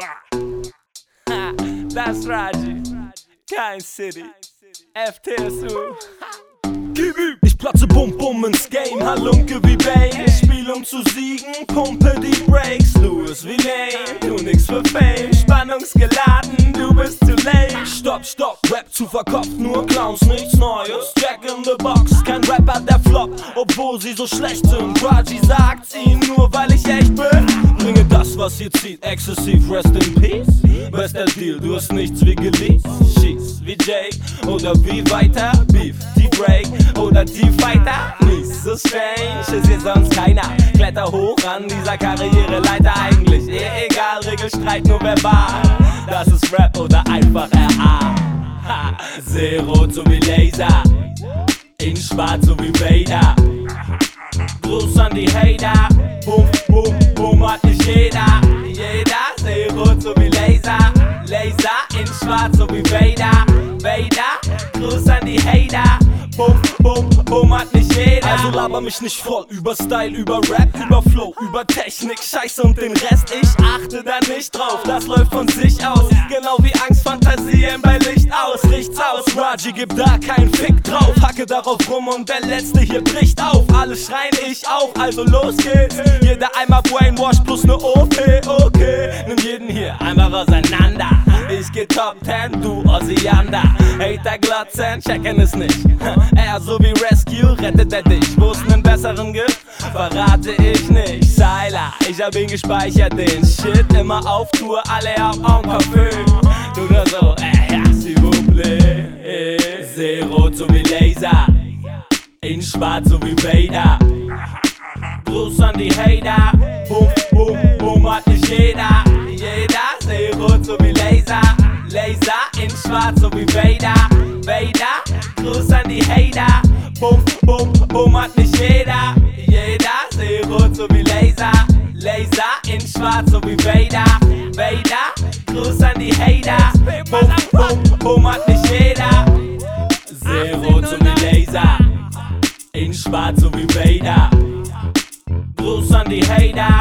Ha, das Raji. Kein City. FTSU. Ich platze Bum Bum ins Game, Halunke wie Bane. Ich spiel um zu siegen, pumpe die Breaks. Louis wie Lane, du nix für Fame. Spannungsgeladen, late. Stopp, Rap zu verkopft, nur Clowns, nichts Neues. Jack in the Box, kein Rapper der Flop, obwohl sie so schlecht sind. Raji sagt's ihnen nur, weil ich echt bin. Bringe das, was ihr zieht, exzessiv, rest in peace. Bester Deal, du hast nichts wie geleast. Schieß wie Jake oder wie weiter, Beef, die Break oder die Fighter. Nicht so strange, ist hier sonst keiner. Kletter hoch an dieser Karriereleiter, eigentlich eh egal, Regelstreit nur verbal. Das ist Rap oder einfach RA. Zero so wie Laser, in schwarz so wie Vader. Gruß an die Hater, boom, boom, boom hat nicht jeder. Jeder, Zero so wie Laser, Laser in schwarz so wie Vader. Vader, Gruß an die Hater, boom, boom, boom hat nicht jeder. Also laber mich nicht voll über Style, über Rap, über Flow, über Technik, Scheiße und den Rest. Ich achte da nicht drauf, das läuft von sich aus. Genau wie Angst, Fantasien bei Licht aus, nichts aus. Raji gibt da keinen Fick drauf, hacke darauf rum und der Letzte hier bricht auf. Alle schreien, ich auch, also los geht's. Jeder einmal Brainwash plus ne OP, okay. Nimm jeden hier einmal auseinander. Ich geh Top 10, du Osiander. Hater glotzen, checken es nicht. Er so wie Rescue rettet er dich. Wo es nen besseren gibt, verrate ich nicht. Seiler, ich hab ihn gespeichert, den Shit. Immer auf Tour, alle haben en Parfüm. Du nur so, äh, ja, s'il vous plaît. Zero so wie Laser. In schwarz so wie Vader. Gruß an die Hater. Boom, boom, boom hat nicht jeder. So wie Laser. Laser in schwarz so wie Vader. Vader, Gruß an die Hater. Boom, boom, boom hat nicht jeder. Jeder, Zero so wie Laser. Laser in schwarz so wie Vader. Vader, Gruß an die Hater. Boom, boom, boom hat nicht jeder. Zero so wie Laser. In schwarz so wie Vader. Gruß an die Hater.